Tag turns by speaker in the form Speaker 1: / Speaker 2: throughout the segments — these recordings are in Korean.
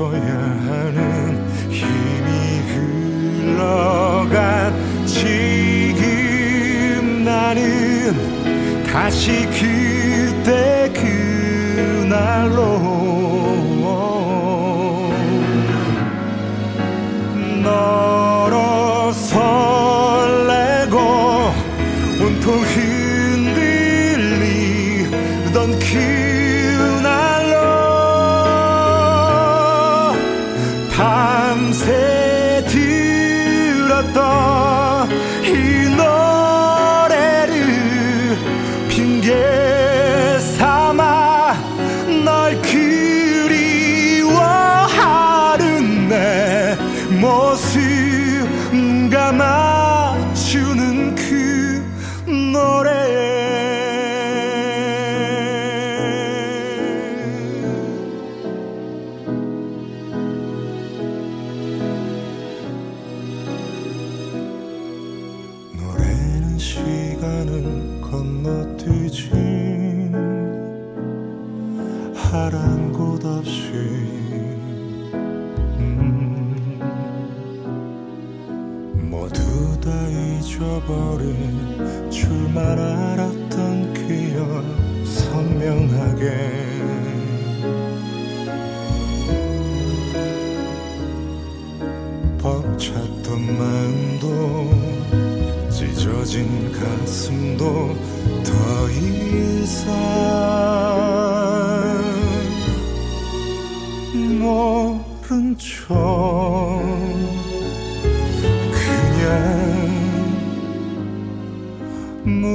Speaker 1: 멈춰야 하는 힘이 흘러간 지금 나는 다시 그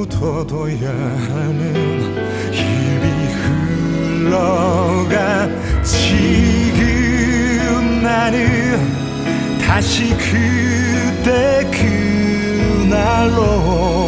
Speaker 1: 굳어둬야 하는 힘이 흘러가 지금 나는 다시 그때 그날로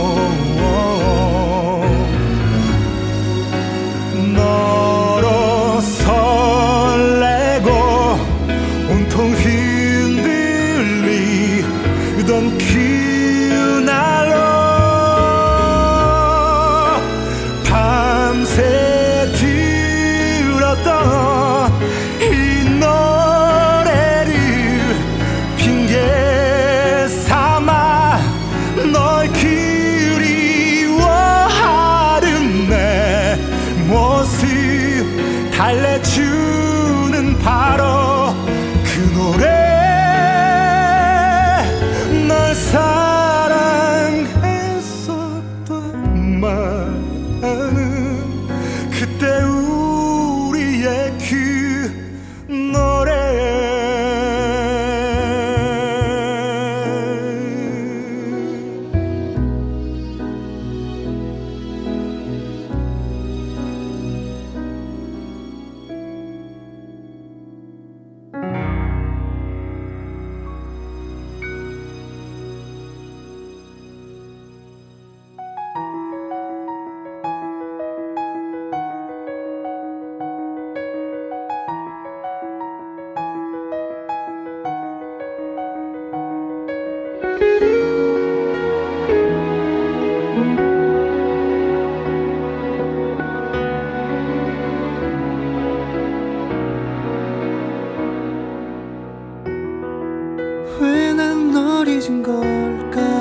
Speaker 1: 잊은 걸까?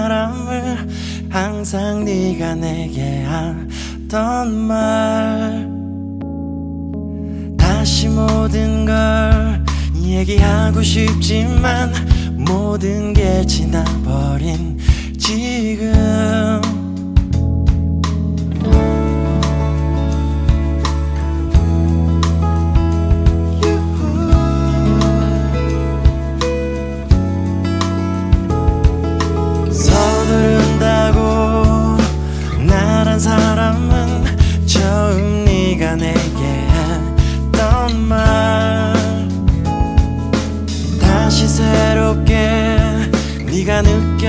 Speaker 1: 사람을 항상 네가 내게 했던
Speaker 2: 말.
Speaker 3: 다시 모든 걸 얘기하고 싶지만 모든 게 지나버린 지금.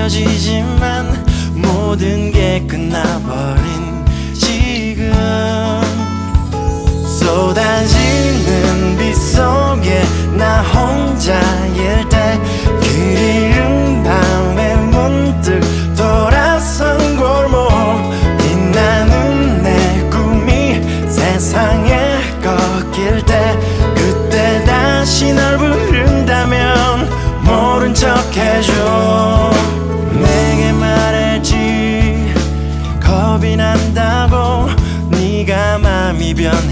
Speaker 3: 느껴지지만 모든 게 끝나버린 지금. 쏟아지는 빛 속에 나 혼자 bien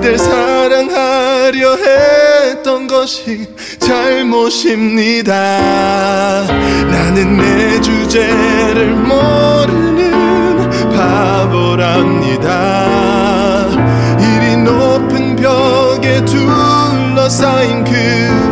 Speaker 3: 그댈 사랑하려 했던 것이 잘못입니다. 나는 내 주제를 모르는 바보랍니다. 이리 높은 벽에 둘러싸인 그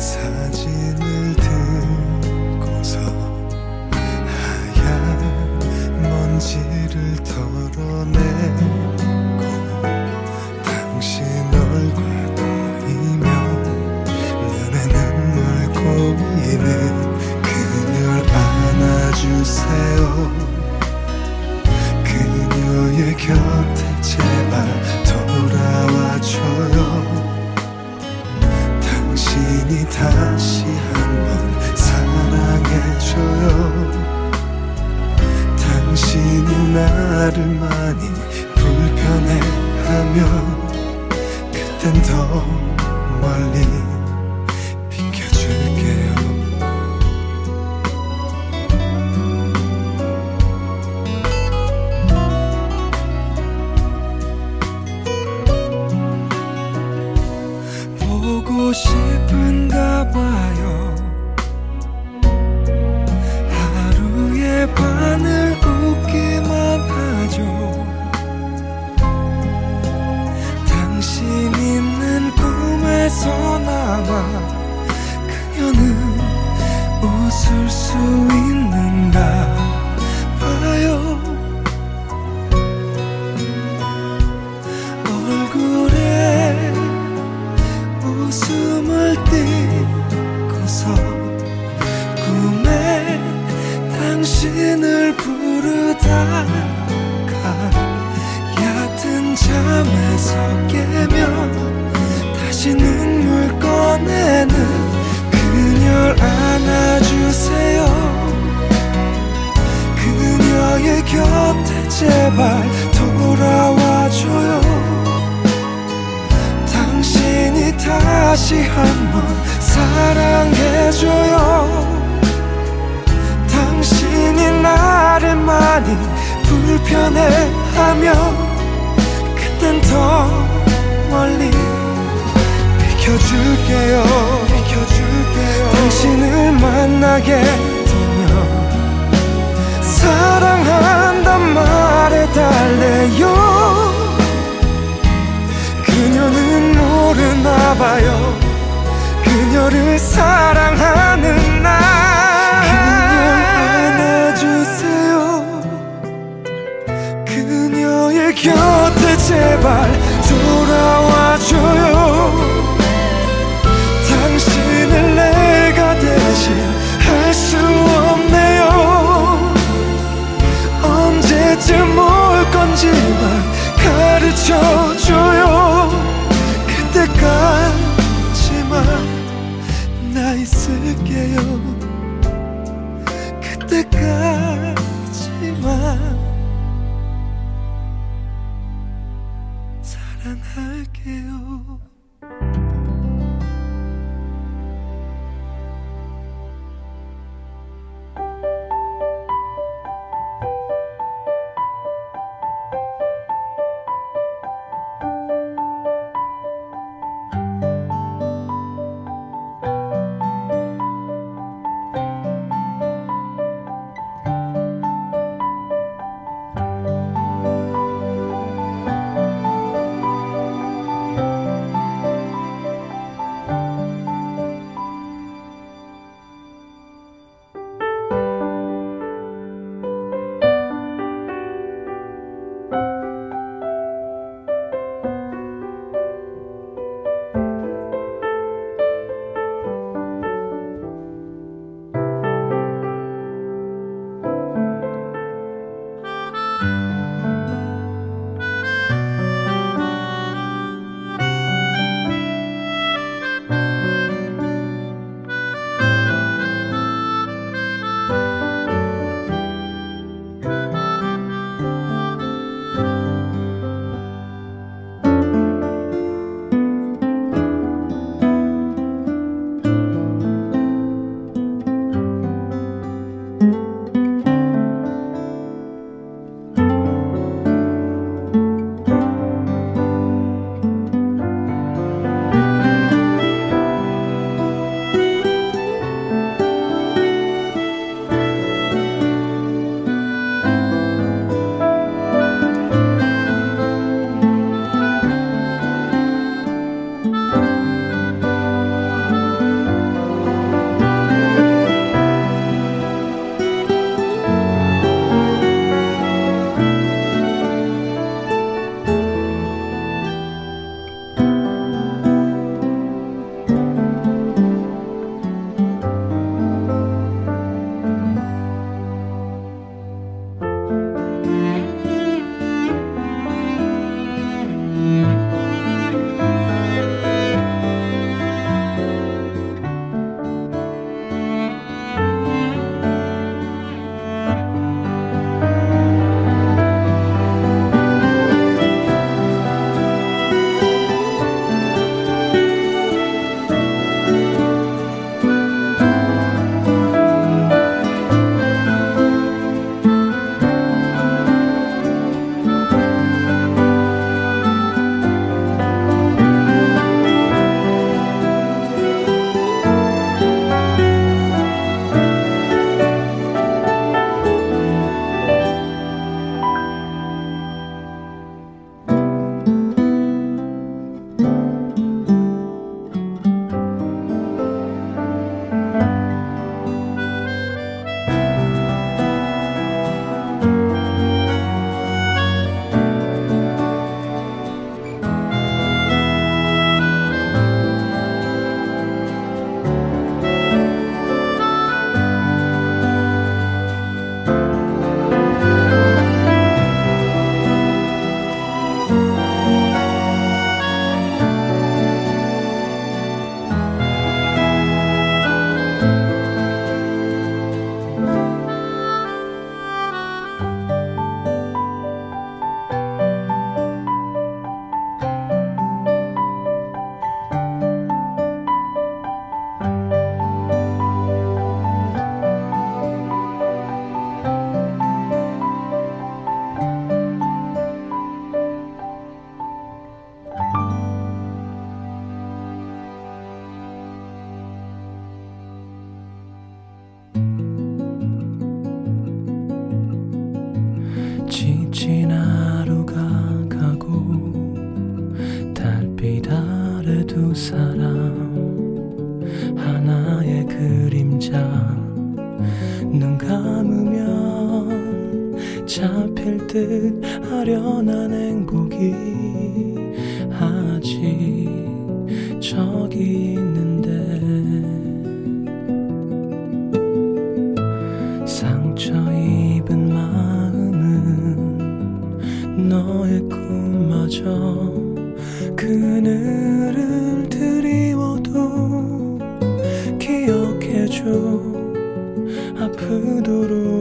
Speaker 1: 사진을 들고서 하얀 먼지를 털어내 한번 사랑해줘요. 당신이 나를 많이 불편해하며 그땐 더 멀리 비켜줄게요. 비켜줄게요. 당신을 만나게 되면 사랑한단 말해달래요. 그녀는 모르나 봐요 그녀를 사랑하는 나 그녀 안아주세요. 그녀의 곁에 제발 돌아와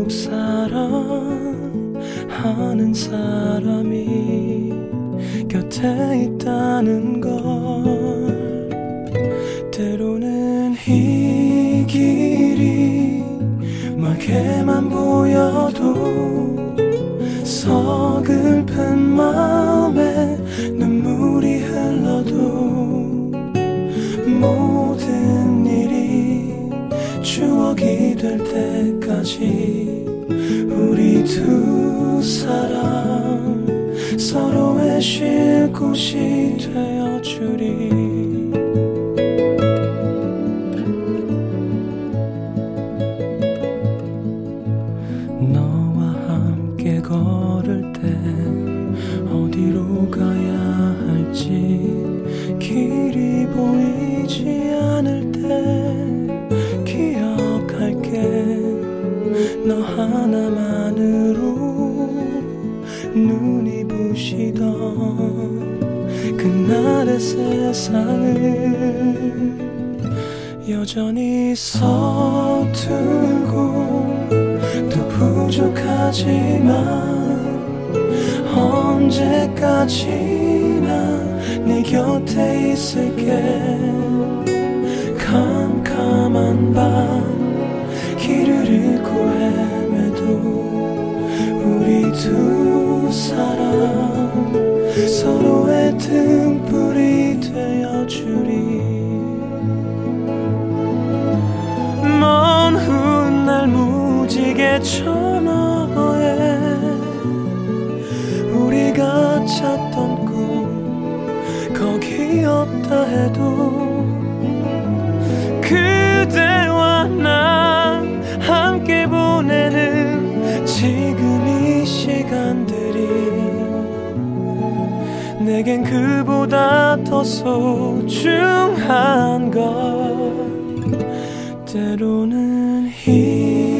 Speaker 1: 사랑하는 사람이 곁에 있다는 걸. 때로는 이 길이 멀게만 보여도 서글픈 마음에 눈물이 흘러도 모든 일이 추억이 될 때까지 두 사람 서로의 쉴 곳이 되어주리 세상을 여전히 서툴고 또 부족하지만 언제까지나 네 곁에 있을게. 캄캄한 밤 길을 잃고 헤매도 우리 두 사람 서로 저 너머에 우리가 찾던 꿈 거기 없다 해도 그대와 나 함께 보내는 지금 이 시간들이 내겐 그보다 더 소중한 것 때로는 이 길이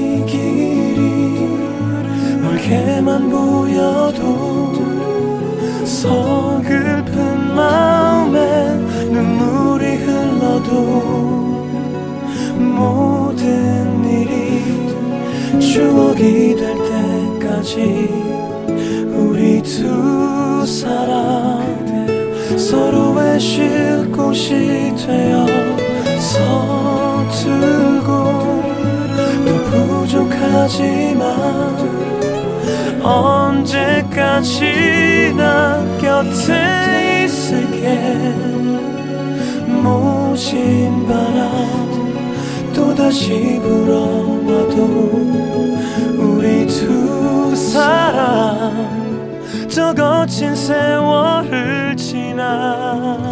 Speaker 1: 멀게만 보여도 서글픈 마음에 눈물이 흘러도 모든 일이 추억이 될 때까지 우리 두 사람 서로의 쉴 곳이 되어 서툴고 또 부족하지만 언제까지나 곁에 있을게? 모진 바람 또다시 불어와도 우리 두 사람 저 거친 세월을 지나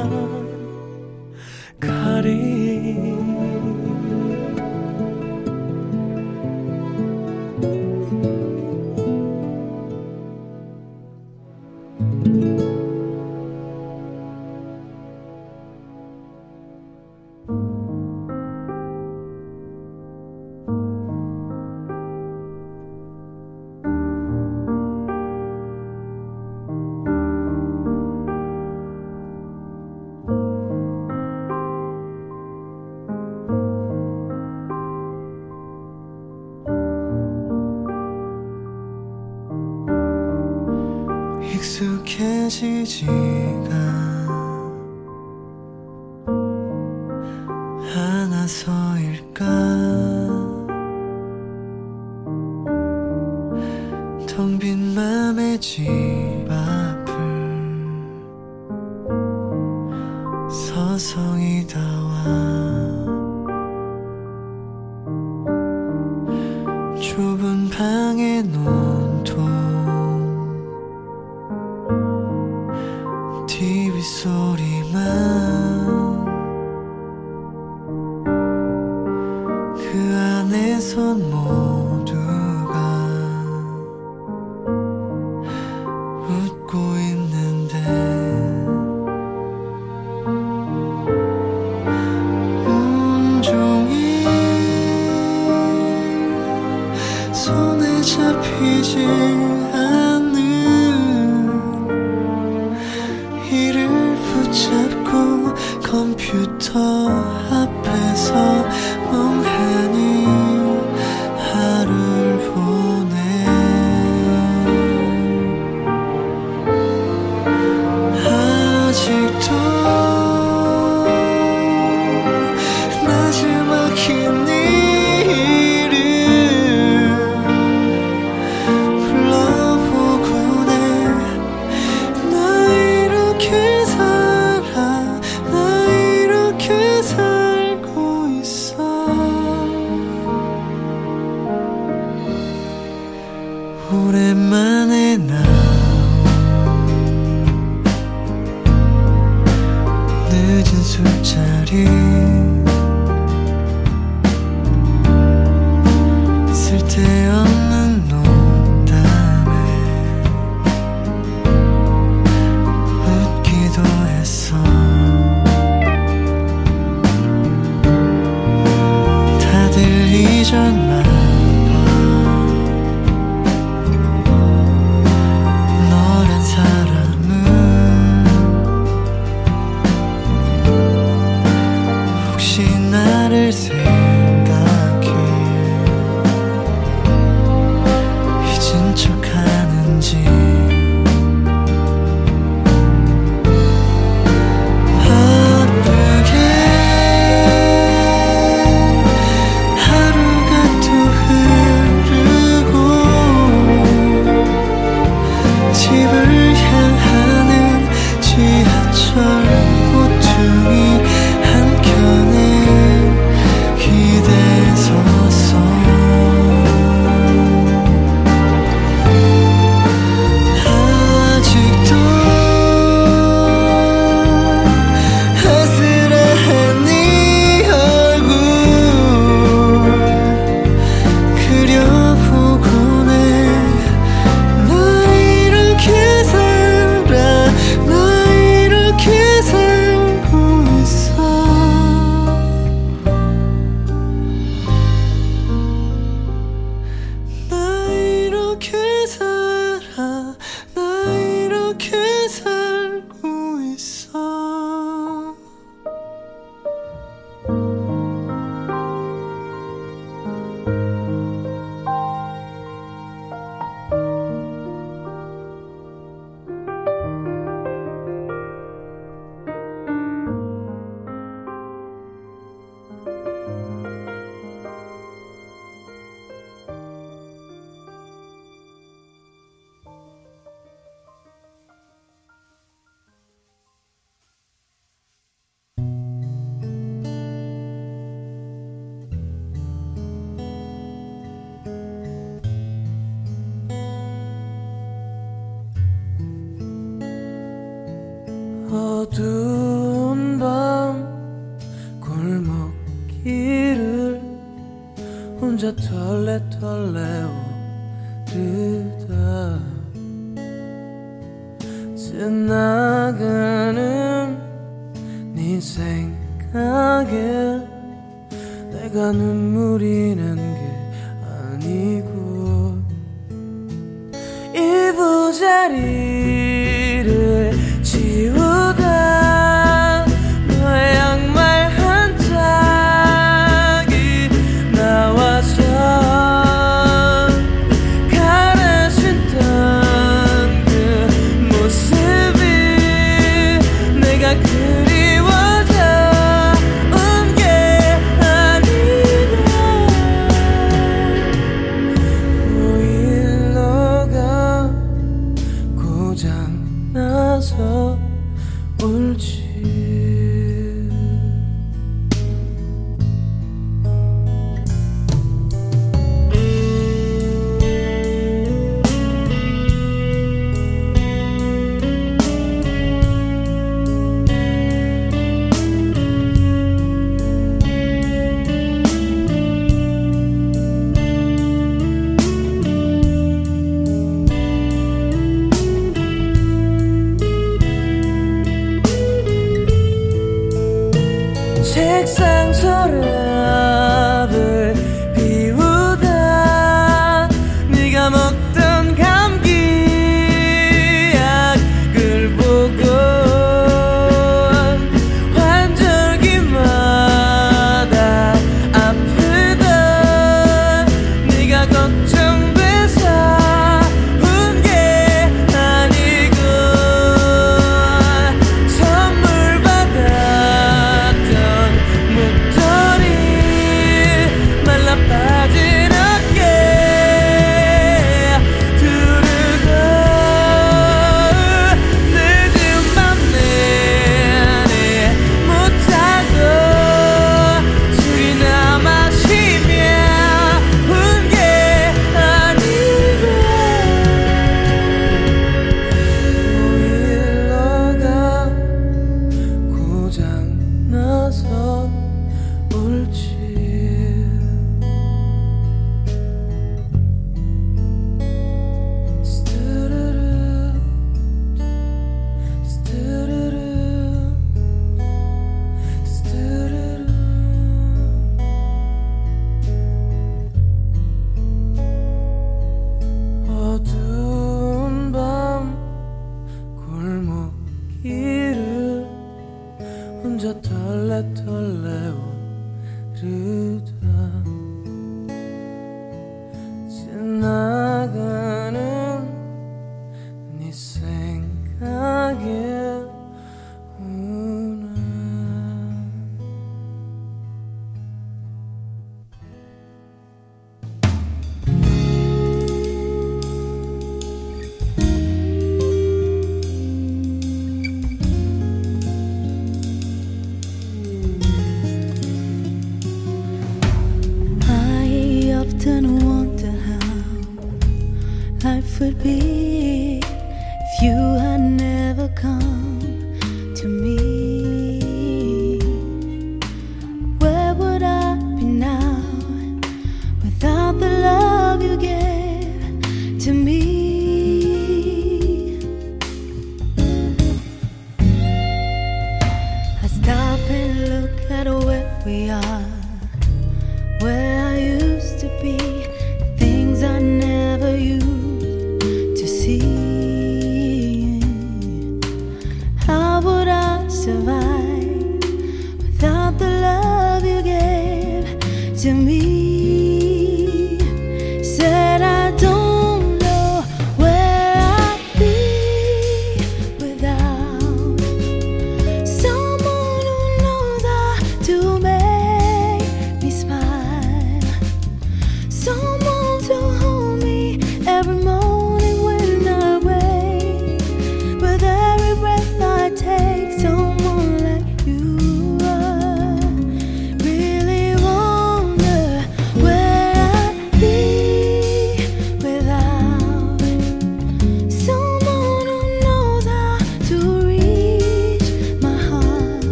Speaker 1: 않아서일까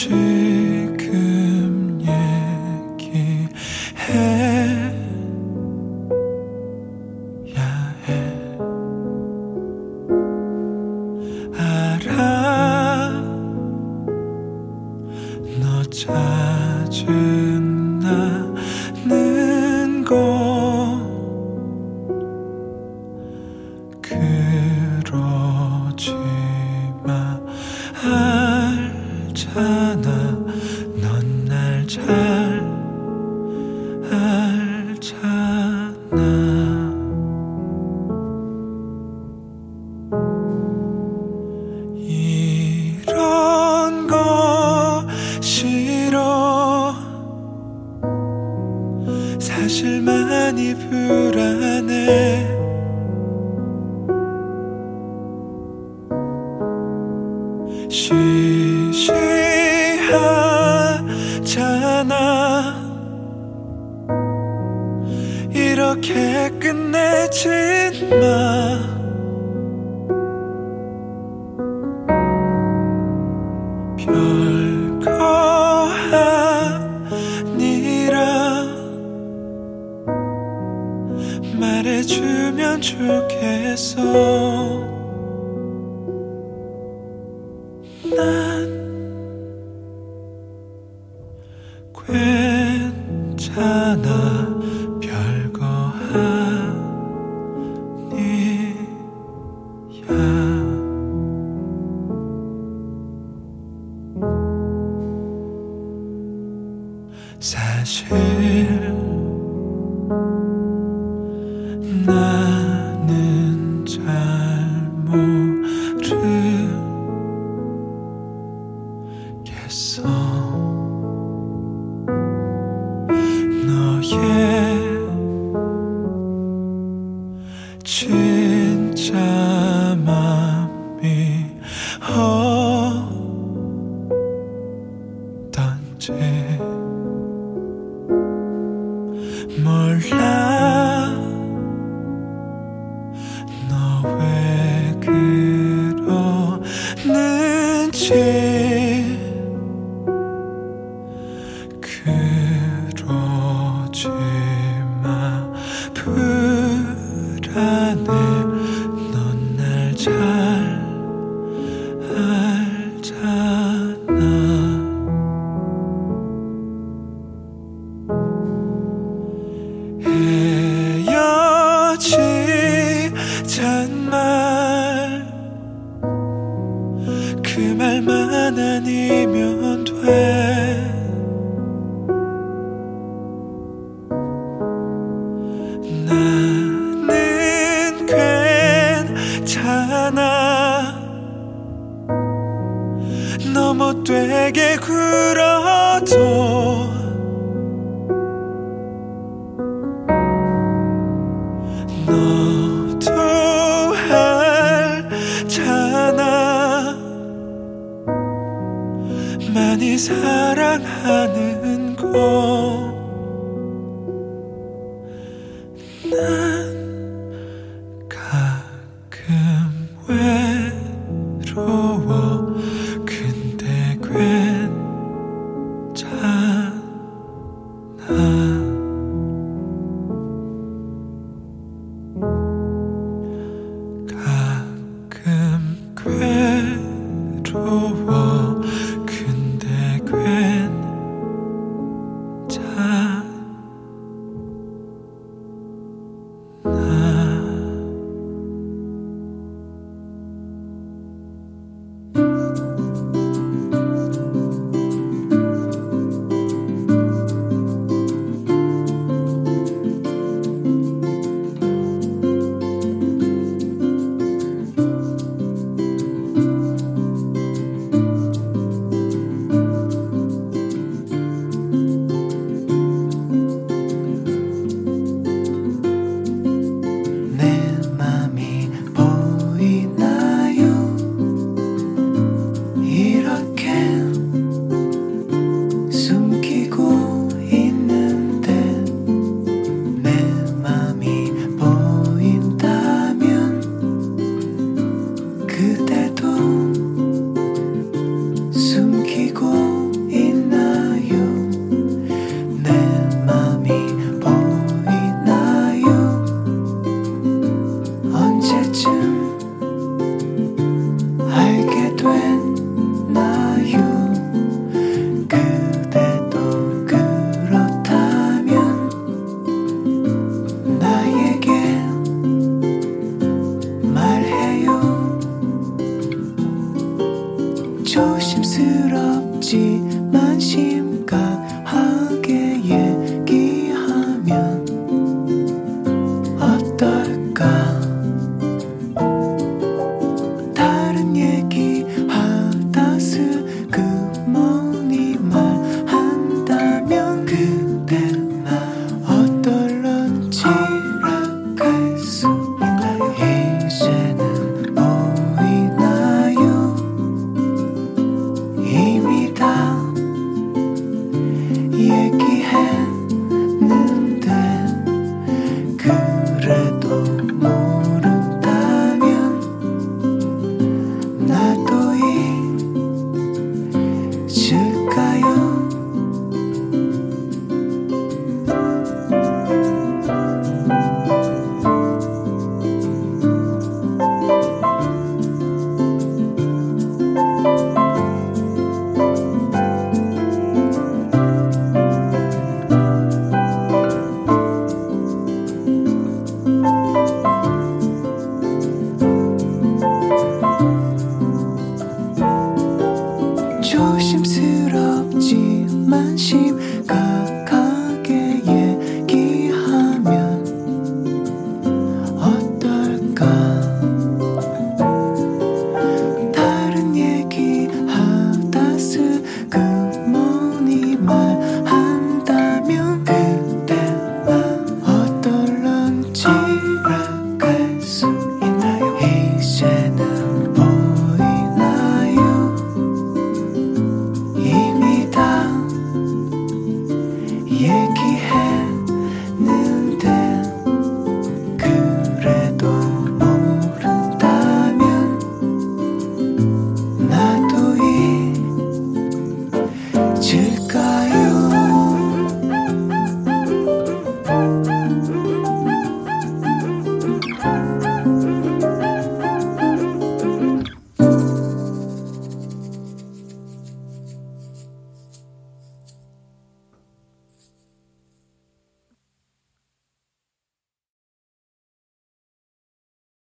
Speaker 4: 去。